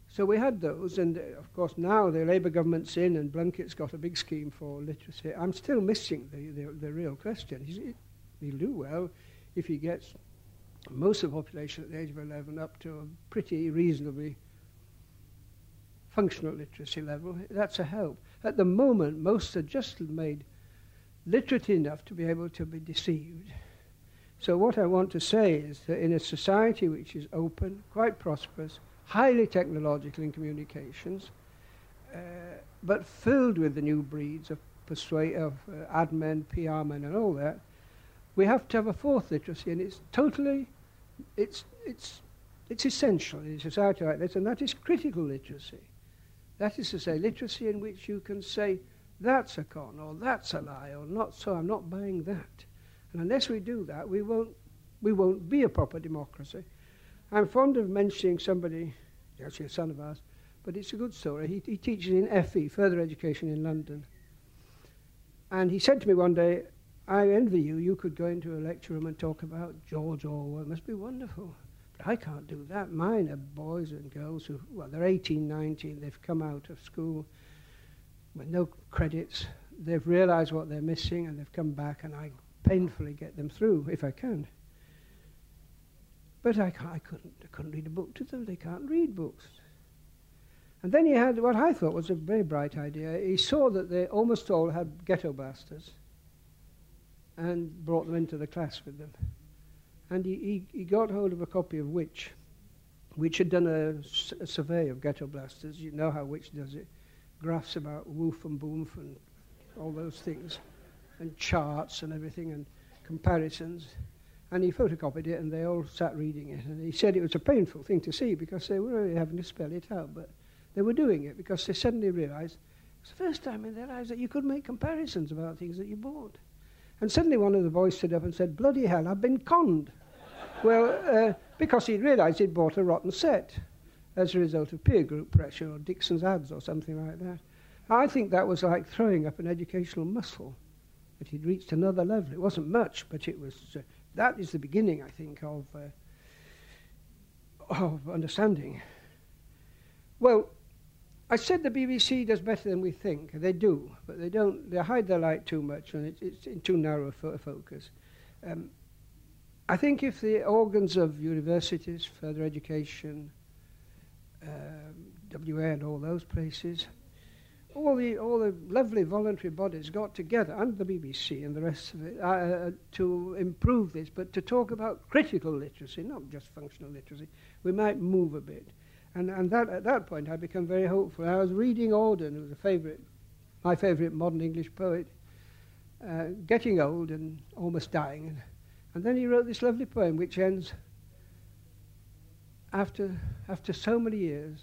So we had those, and uh, of course now the Labour government's in, and Blunkett's got a big scheme for literacy. I'm still missing the, the, the real question. he'll do well if he gets most of the population at the age of 11 up to a pretty reasonably functional literacy level, that's a help. At the moment, most are just made literate enough to be able to be deceived. So, what I want to say is that in a society which is open, quite prosperous, highly technological in communications, uh, but filled with the new breeds of persuade of uh, ad men, PR men, and all that, we have to have a fourth literacy, and it's totally, it's, it's, it's essential in a society like this, and that is critical literacy. That is to say, literacy in which you can say, that's a con, or that's a lie, or not so, I'm not buying that. And unless we do that, we won't, we won't be a proper democracy. I'm fond of mentioning somebody, actually a son of ours, but it's a good story. He, he teaches in FE, Further Education in London. And he said to me one day, I envy you. You could go into a lecture room and talk about George Orwell. It must be wonderful. But I can't do that. Mine are boys and girls who, well, they're 18, 19. They've come out of school with no credits. They've realized what they're missing and they've come back, and I painfully get them through if I can. But I, I, couldn't, I couldn't read a book to them. They can't read books. And then he had what I thought was a very bright idea. He saw that they almost all had ghetto bastards. and brought them into the class with them. And he, he, he got hold of a copy of Witch, which had done a, a survey of ghetto blasters. You know how Witch does it. Graphs about woof and boomf and all those things, and charts and everything, and comparisons. And he photocopied it, and they all sat reading it. And he said it was a painful thing to see because they were really having to spell it out, but they were doing it because they suddenly realized it's the first time in their lives that you could make comparisons about things that you bought. And suddenly one of the boys stood up and said, Bloody hell, I've been conned. well, uh, because he realized he'd bought a rotten set as a result of peer group pressure or Dixon's ads or something like that. I think that was like throwing up an educational muscle, that he'd reached another level. It wasn't much, but it was. Uh, that is the beginning, I think, of, uh, of understanding. Well, I said the BBC does better than we think. They do, but they don't. They hide their light too much, and it, it's in too narrow fo focus. Um, I think if the organs of universities, further education, um, WA, and all those places, all the all the lovely voluntary bodies got together, and the BBC and the rest of it, uh, uh, to improve this, but to talk about critical literacy, not just functional literacy, we might move a bit. And, and that, at that point, I became very hopeful. I was reading Auden, who was a favorite, my favorite modern English poet, uh, getting old and almost dying. And then he wrote this lovely poem which ends, after, after so many years,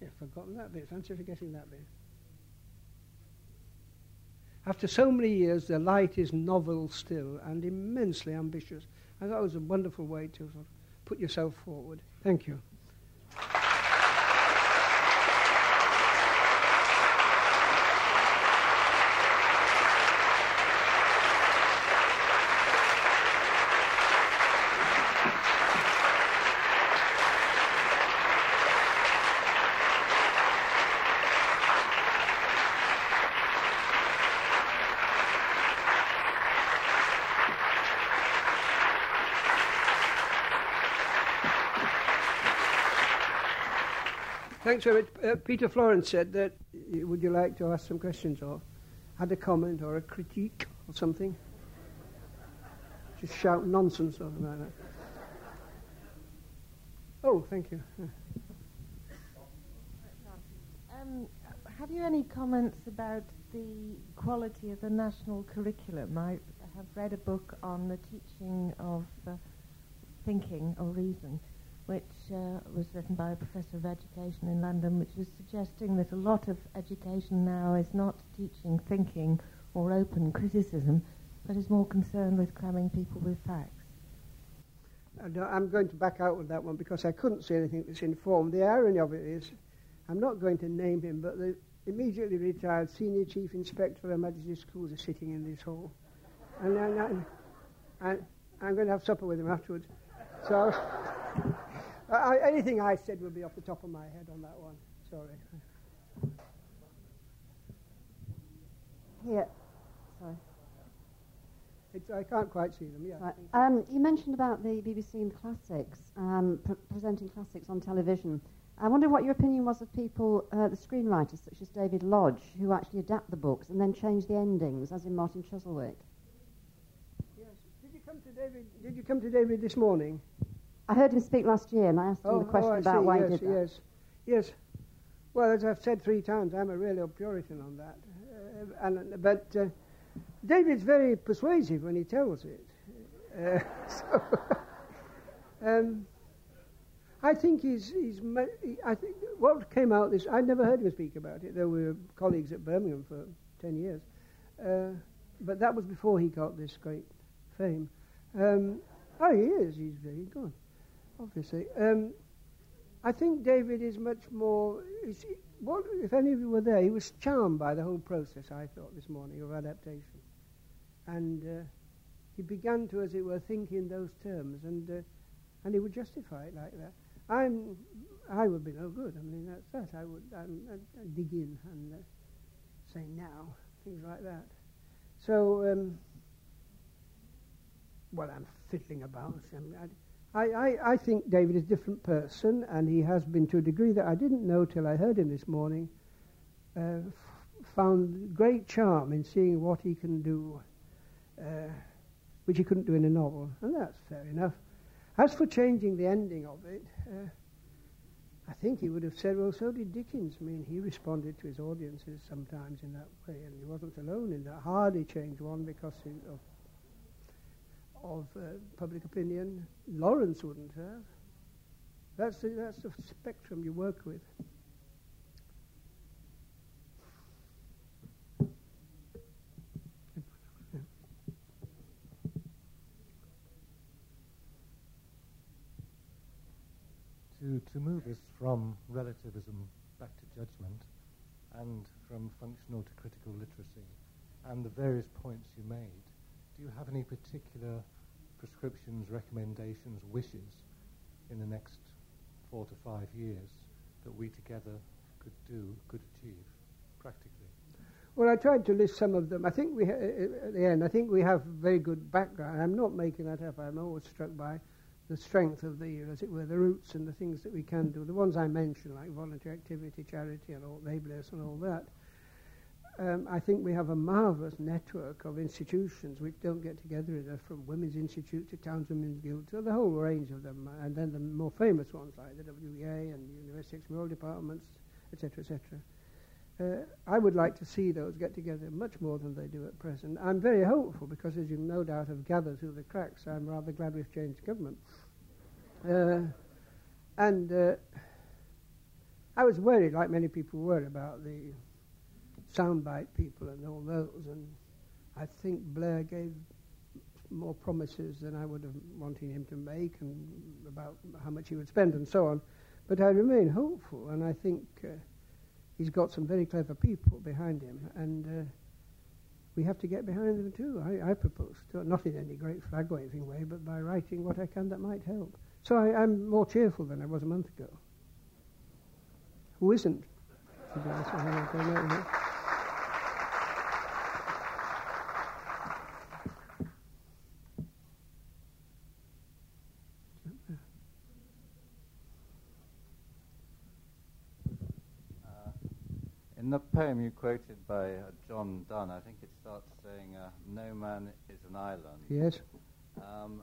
yeah, I've forgotten that bit, fancy forgetting that bit. After so many years, the light is novel still and immensely ambitious. And that was a wonderful way to sort of put yourself forward. Thank you. Thanks very much. Uh, Peter Florence said that, would you like to ask some questions or had a comment or a critique or something? Just shout nonsense or something like that. Oh, thank you. Um, have you any comments about the quality of the national curriculum? I have read a book on the teaching of uh, thinking or reason which uh, was written by a professor of education in London, which was suggesting that a lot of education now is not teaching thinking or open criticism, but is more concerned with cramming people with facts. Uh, no, I'm going to back out with that one because I couldn't see anything that's informed. The irony of it is, I'm not going to name him, but the immediately retired senior chief inspector of Her Majesty's schools is sitting in this hall. and, and I'm going to have supper with him afterwards. So. I, anything I said will be off the top of my head on that one. Sorry. Yeah. Sorry. It's, I can't quite see them, yeah. Right. Um, you mentioned about the BBC and classics, um, presenting classics on television. I wonder what your opinion was of people, uh, the screenwriters such as David Lodge, who actually adapt the books and then change the endings, as in Martin Chuzzlewit. Yes. Did you come to David, did you come to David this morning? I heard him speak last year, and I asked him the oh, question oh, about see, why yes, he did that. Yes, yes. Well, as I've said three times, I'm a real Puritan on that. Uh, and, but uh, David's very persuasive when he tells it. Uh, so, um, I think he's, he's I think what came out this, I'd never heard him speak about it, though we were colleagues at Birmingham for 10 years. Uh, but that was before he got this great fame. Um, oh, he is, he's very good. obviously. Um, I think David is much more. Is what, if any of you were there, he was charmed by the whole process, I thought, this morning of adaptation. And uh, he began to, as it were, think in those terms, and, uh, and he would justify it like that. I'm, I would be no good. I mean, that's that. I would I'm, um, I'd dig in and uh, say now, things like that. So, um, well, I'm fiddling about. I mean, I, I, I think David is a different person, and he has been to a degree that I didn't know till I heard him this morning. Uh, found great charm in seeing what he can do, uh, which he couldn't do in a novel, and that's fair enough. As for changing the ending of it, uh, I think he would have said, well, so did Dickens. I mean, he responded to his audiences sometimes in that way, and he wasn't alone in that. Hardly changed one because of of uh, public opinion. Lawrence wouldn't have. That's the, that's the spectrum you work with. To, to move us from relativism back to judgment and from functional to critical literacy and the various points you made, do you have any particular prescriptions, recommendations, wishes in the next four to five years that we together could do, could achieve practically? Well, I tried to list some of them. I think we, ha- eh, eh, at the end, I think we have very good background. I'm not making that up. I'm always struck by the strength of the, as it were, the roots and the things that we can do. The ones I mentioned, like voluntary activity, charity, and all, ableist, and all that um, I think we have a marvellous network of institutions which don't get together enough, from Women's Institute to Towns Women's Guild to the whole range of them, and then the more famous ones like the WEA and the University moral Departments, etc., etc. Uh, I would like to see those get together much more than they do at present. I'm very hopeful because, as you no doubt have gathered through the cracks, I'm rather glad we've changed government. Uh, and uh, I was worried, like many people were, about the soundbite people and all those. And I think Blair gave more promises than I would have wanted him to make and about how much he would spend and so on. But I remain hopeful, and I think uh, he's got some very clever people behind him, and uh, we have to get behind them too. I, I propose, to, not in any great flag waving way, but by writing what I can that might help. So I, am more cheerful than I was a month ago. Who isn't? in the poem you quoted by uh, John Donne, I think it starts saying, uh, "No man is an island." Yes. Um,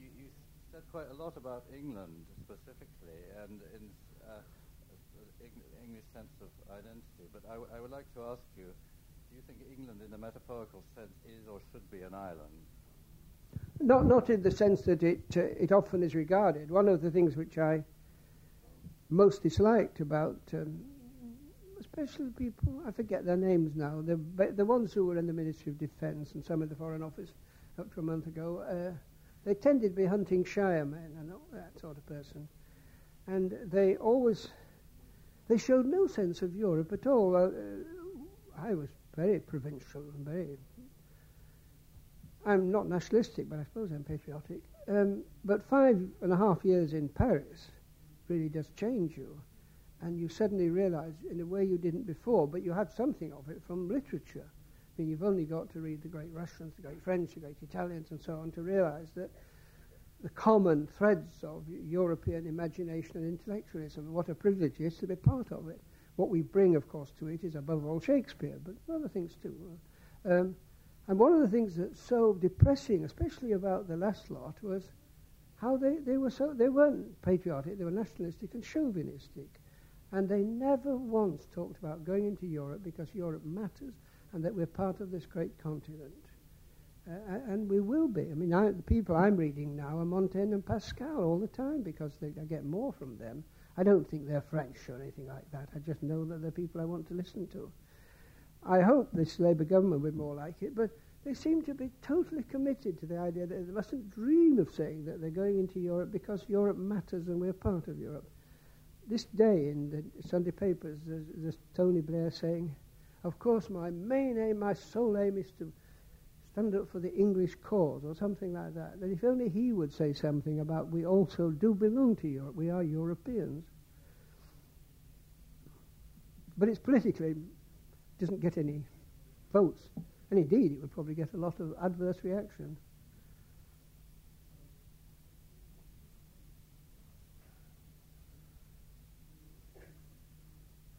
you, you, said quite a lot about England specifically, and in uh, the English sense of identity. But I, w- I would like to ask you: Do you think England, in a metaphorical sense, is or should be an island? Not, not in the sense that it uh, it often is regarded. One of the things which I most disliked about um, special people. I forget their names now. The, the ones who were in the Ministry of Defence and some of the Foreign Office up to a month ago, uh, they tended to be hunting shire men and that sort of person. And they always, they showed no sense of Europe at all. Uh, uh, I was very provincial and very, I'm not nationalistic, but I suppose I'm patriotic. Um, but five and a half years in Paris really does change you and you suddenly realize in a way you didn't before, but you had something of it from literature. I mean, you've only got to read the great Russians, the great French, the great Italians, and so on to realize that the common threads of European imagination and intellectualism, what a privilege it is to be part of it. What we bring, of course, to it is above all Shakespeare, but other things too. Um, and one of the things that's so depressing, especially about the last lot, was how they, they were so they weren't patriotic, they were nationalistic and chauvinistic. And they never once talked about going into Europe because Europe matters and that we're part of this great continent. Uh, and we will be. I mean, I, the people I'm reading now are Montaigne and Pascal all the time because they, I get more from them. I don't think they're French or anything like that. I just know that they're people I want to listen to. I hope this Labour government will be more like it, but they seem to be totally committed to the idea that they mustn't dream of saying that they're going into Europe because Europe matters and we're part of Europe. This day in the Sunday papers, there's, there's Tony Blair saying, Of course, my main aim, my sole aim is to stand up for the English cause, or something like that. That if only he would say something about we also do belong to Europe, we are Europeans. But it's politically doesn't get any votes. And indeed, it would probably get a lot of adverse reaction.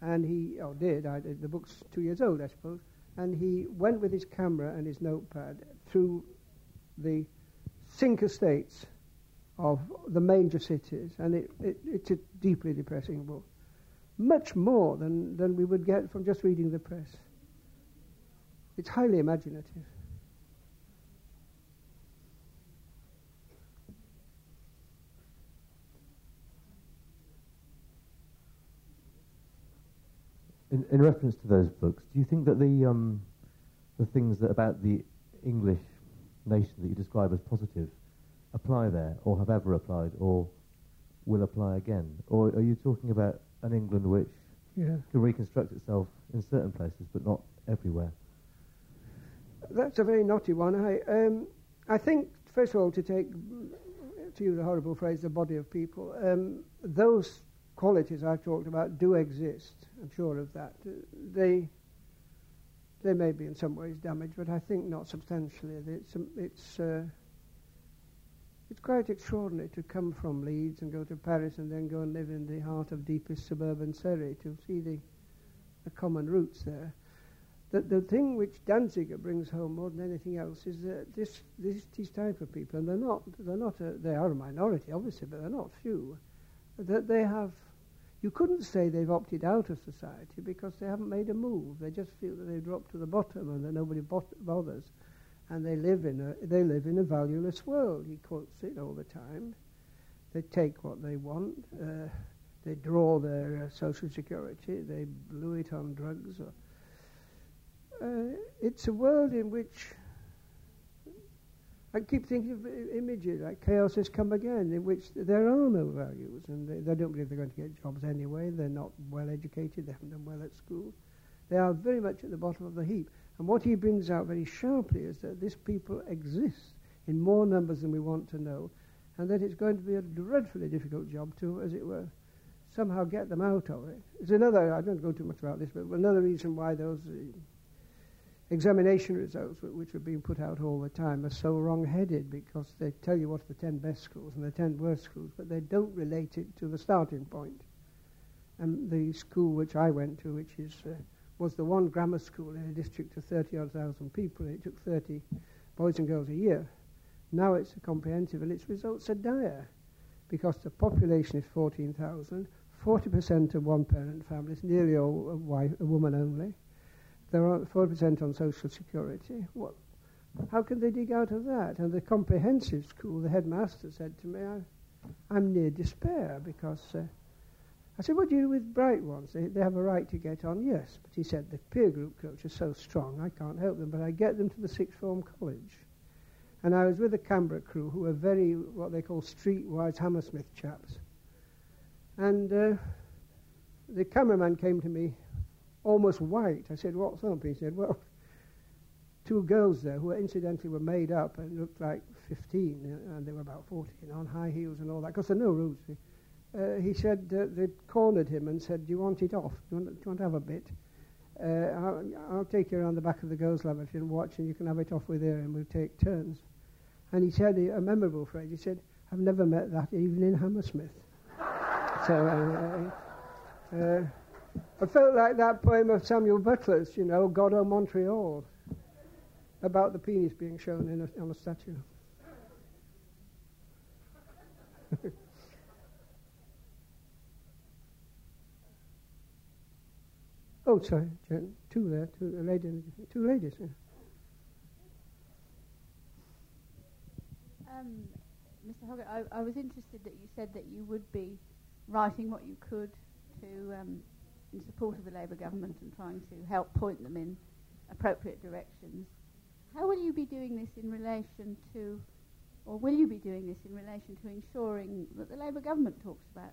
and he, or oh, did, I, the book's two years old, I suppose, and he went with his camera and his notepad through the sink estates of the major cities, and it, it, it's a deeply depressing book. Much more than, than we would get from just reading the press. It's highly imaginative. In, in reference to those books, do you think that the, um, the things that about the English nation that you describe as positive apply there, or have ever applied, or will apply again? Or are you talking about an England which yeah. can reconstruct itself in certain places, but not everywhere? That's a very naughty one. I, um, I think, first of all, to take to use a horrible phrase, the body of people, um, those qualities I've talked about do exist. I'm sure of that. Uh, they they may be in some ways damaged, but I think not substantially. It's um, it's uh, it's quite extraordinary to come from Leeds and go to Paris and then go and live in the heart of deepest suburban Surrey to see the, the common roots there. The, the thing which Danziger brings home more than anything else is that this, this, these type of people, and they're not, they're not a, they are a minority, obviously, but they're not few, that they have, you couldn't say they've opted out of society because they haven't made a move. They just feel that they've dropped to the bottom and that nobody bot- bothers and they live in a they live in a valueless world. He quotes it all the time. They take what they want. Uh, they draw their uh, social security. They blew it on drugs. Or, uh, it's a world in which I keep thinking of uh, images like chaos has come again, in which there are no values, and they, they don't believe they're going to get jobs anyway. They're not well educated. They haven't done well at school. They are very much at the bottom of the heap. And what he brings out very sharply is that this people exists in more numbers than we want to know, and that it's going to be a dreadfully difficult job to, as it were, somehow get them out of it. It's another, I don't go too much about this, but another reason why those uh, examination results, which are being put out all the time, are so wrong headed because they tell you what are the 10 best schools and the 10 worst schools, but they don't relate it to the starting point. And the school which I went to, which is. Uh, was the one grammar school in a district of 30 odd thousand people, it took 30 boys and girls a year. Now it's a comprehensive, and its results are dire because the population is 14,000, 40% of one parent families, nearly all a, wife, a woman only. There are 40% on social security. What, how can they dig out of that? And the comprehensive school, the headmaster said to me, I, am near despair because uh, I said, what do you do with bright ones? They, they have a right to get on. Yes, but he said, the peer group coach is so strong, I can't help them, but I get them to the sixth form college. And I was with a Canberra crew, who were very, what they call streetwise Hammersmith chaps. And uh, the cameraman came to me almost white. I said, what's up? He said, well, two girls there who incidentally were made up and looked like 15, uh, and they were about 14, on high heels and all that, because there are no rules. See. Uh, he said they cornered him and said, "Do you want it off? Do you want, do you want to have a bit?" Uh, I'll, I'll, take you around the back of the girls' lavatory and watch, and you can have it off with her, and we'll take turns. And he said a memorable phrase. He said, "I've never met that even in Hammersmith." so uh, uh, uh, I felt like that poem of Samuel Butler's, you know, God O Montreal, about the penis being shown a, on a statue. Oh, sorry, two there, two, ladies. two ladies. Um, Mr. Hoggett, I, I, was interested that you said that you would be writing what you could to um, in support of the Labour government and trying to help point them in appropriate directions. How will you be doing this in relation to, or will you be doing this in relation to ensuring that the Labour government talks about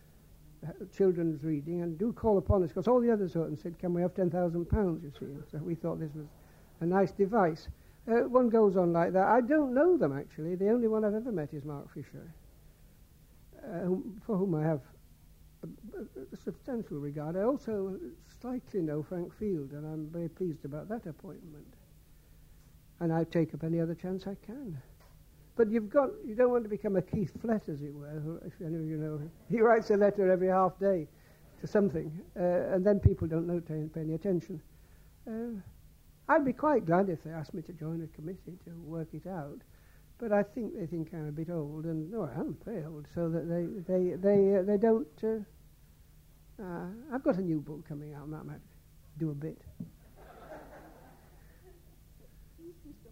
uh, uh children's reading, and do call upon us, because all the others wrote and said, Can we have £10,000, you see? So we thought this was a nice device. Uh, one goes on like that. I don't know them, actually. The only one I've ever met is Mark Fisher. Uh, whom, for whom I have a substantial regard. I also slightly know Frank Field, and I'm very pleased about that appointment. And I take up any other chance I can. But you've got, you don't want to become a Keith Flett, as it were, who, if any of you know him. He writes a letter every half day to something, uh, and then people don't know, pay any attention. Uh, I'd be quite glad if they asked me to join a committee to work it out. But I think they think I'm a bit old, and I am very old, so that they they they uh, they don't. Uh, uh, I've got a new book coming out, and that might do a bit. please, Mr.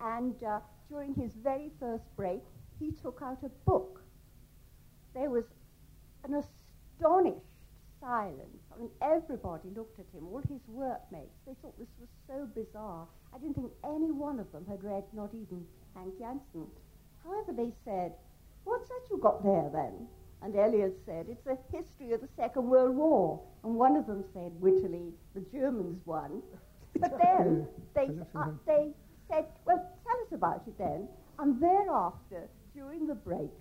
and uh, during his very first break, he took out a book. There was an astonished silence. I mean, everybody looked at him, all his workmates. They thought this was so bizarre. I didn't think any one of them had read not even Hank Janssen. However, they said, What's that you got there then? And Eliot said, It's a history of the Second World War. And one of them said, wittily, The Germans won. But then they, uh, they said, Well, tell us about it then. And thereafter, during the breaks,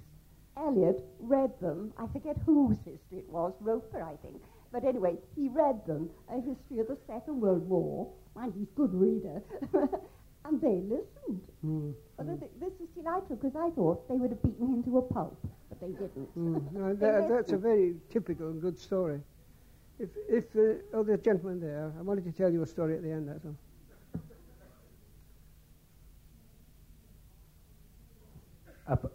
Eliot read them. I forget whose history it was, Roper, I think. But anyway, he read them, A History of the Second World War, and he's a good reader. And they listened. Hmm. Mm. th- this was delightful because I thought they would have beaten him to a pulp, but they didn't. Mm. No, they that, that's a very typical and good story. If, if the other gentleman there, I wanted to tell you a story at the end, that's all.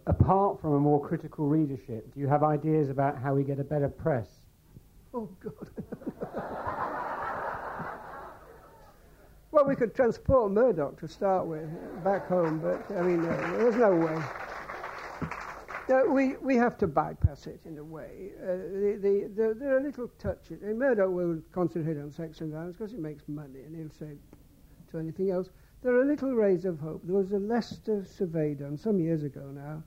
apart from a more critical readership, do you have ideas about how we get a better press? Oh, God. Well, we could transport Murdoch to start with back home, but I mean, there's no way. we, we have to bypass it in a way. Uh, the, the, the, there are little touches. And Murdoch will concentrate on sex and violence because it makes money, and he'll say to anything else. There are little rays of hope. There was a Leicester survey done some years ago now,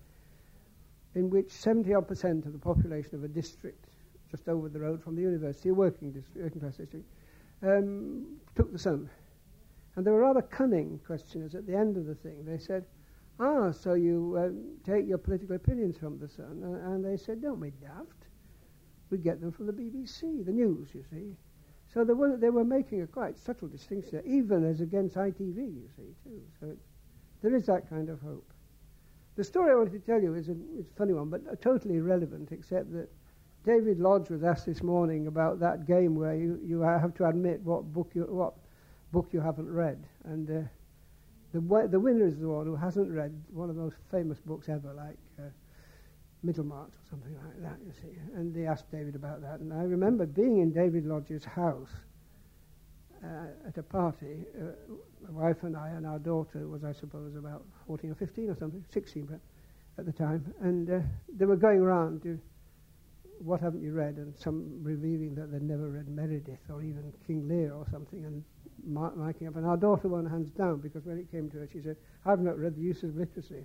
in which 70 odd percent of the population of a district just over the road from the university, a working, district, working class district, um, took the sun. And they were rather cunning questioners at the end of the thing. They said, Ah, so you uh, take your political opinions from the Sun. And, they said, Don't be daft. We get them from the BBC, the news, you see. So they were, they were making a quite subtle distinction, even as against ITV, you see, too. So it, there is that kind of hope. The story I wanted to tell you is a, a funny one, but uh, totally irrelevant, except that David Lodge was asked this morning about that game where you, you have to admit what book you, what book you haven't read. And uh, the, w- the winner is the one who hasn't read one of the most famous books ever, like uh, Middlemarch or something like that, you see. And they asked David about that. And I remember being in David Lodge's house uh, at a party. Uh, my wife and I and our daughter was, I suppose, about 14 or 15 or something, 16 but at the time. And uh, they were going around what haven't you read? And some revealing that they'd never read Meredith or even King Lear or something and mar- marking up. And our daughter won hands down because when it came to her, she said, I've not read The Use of Literacy.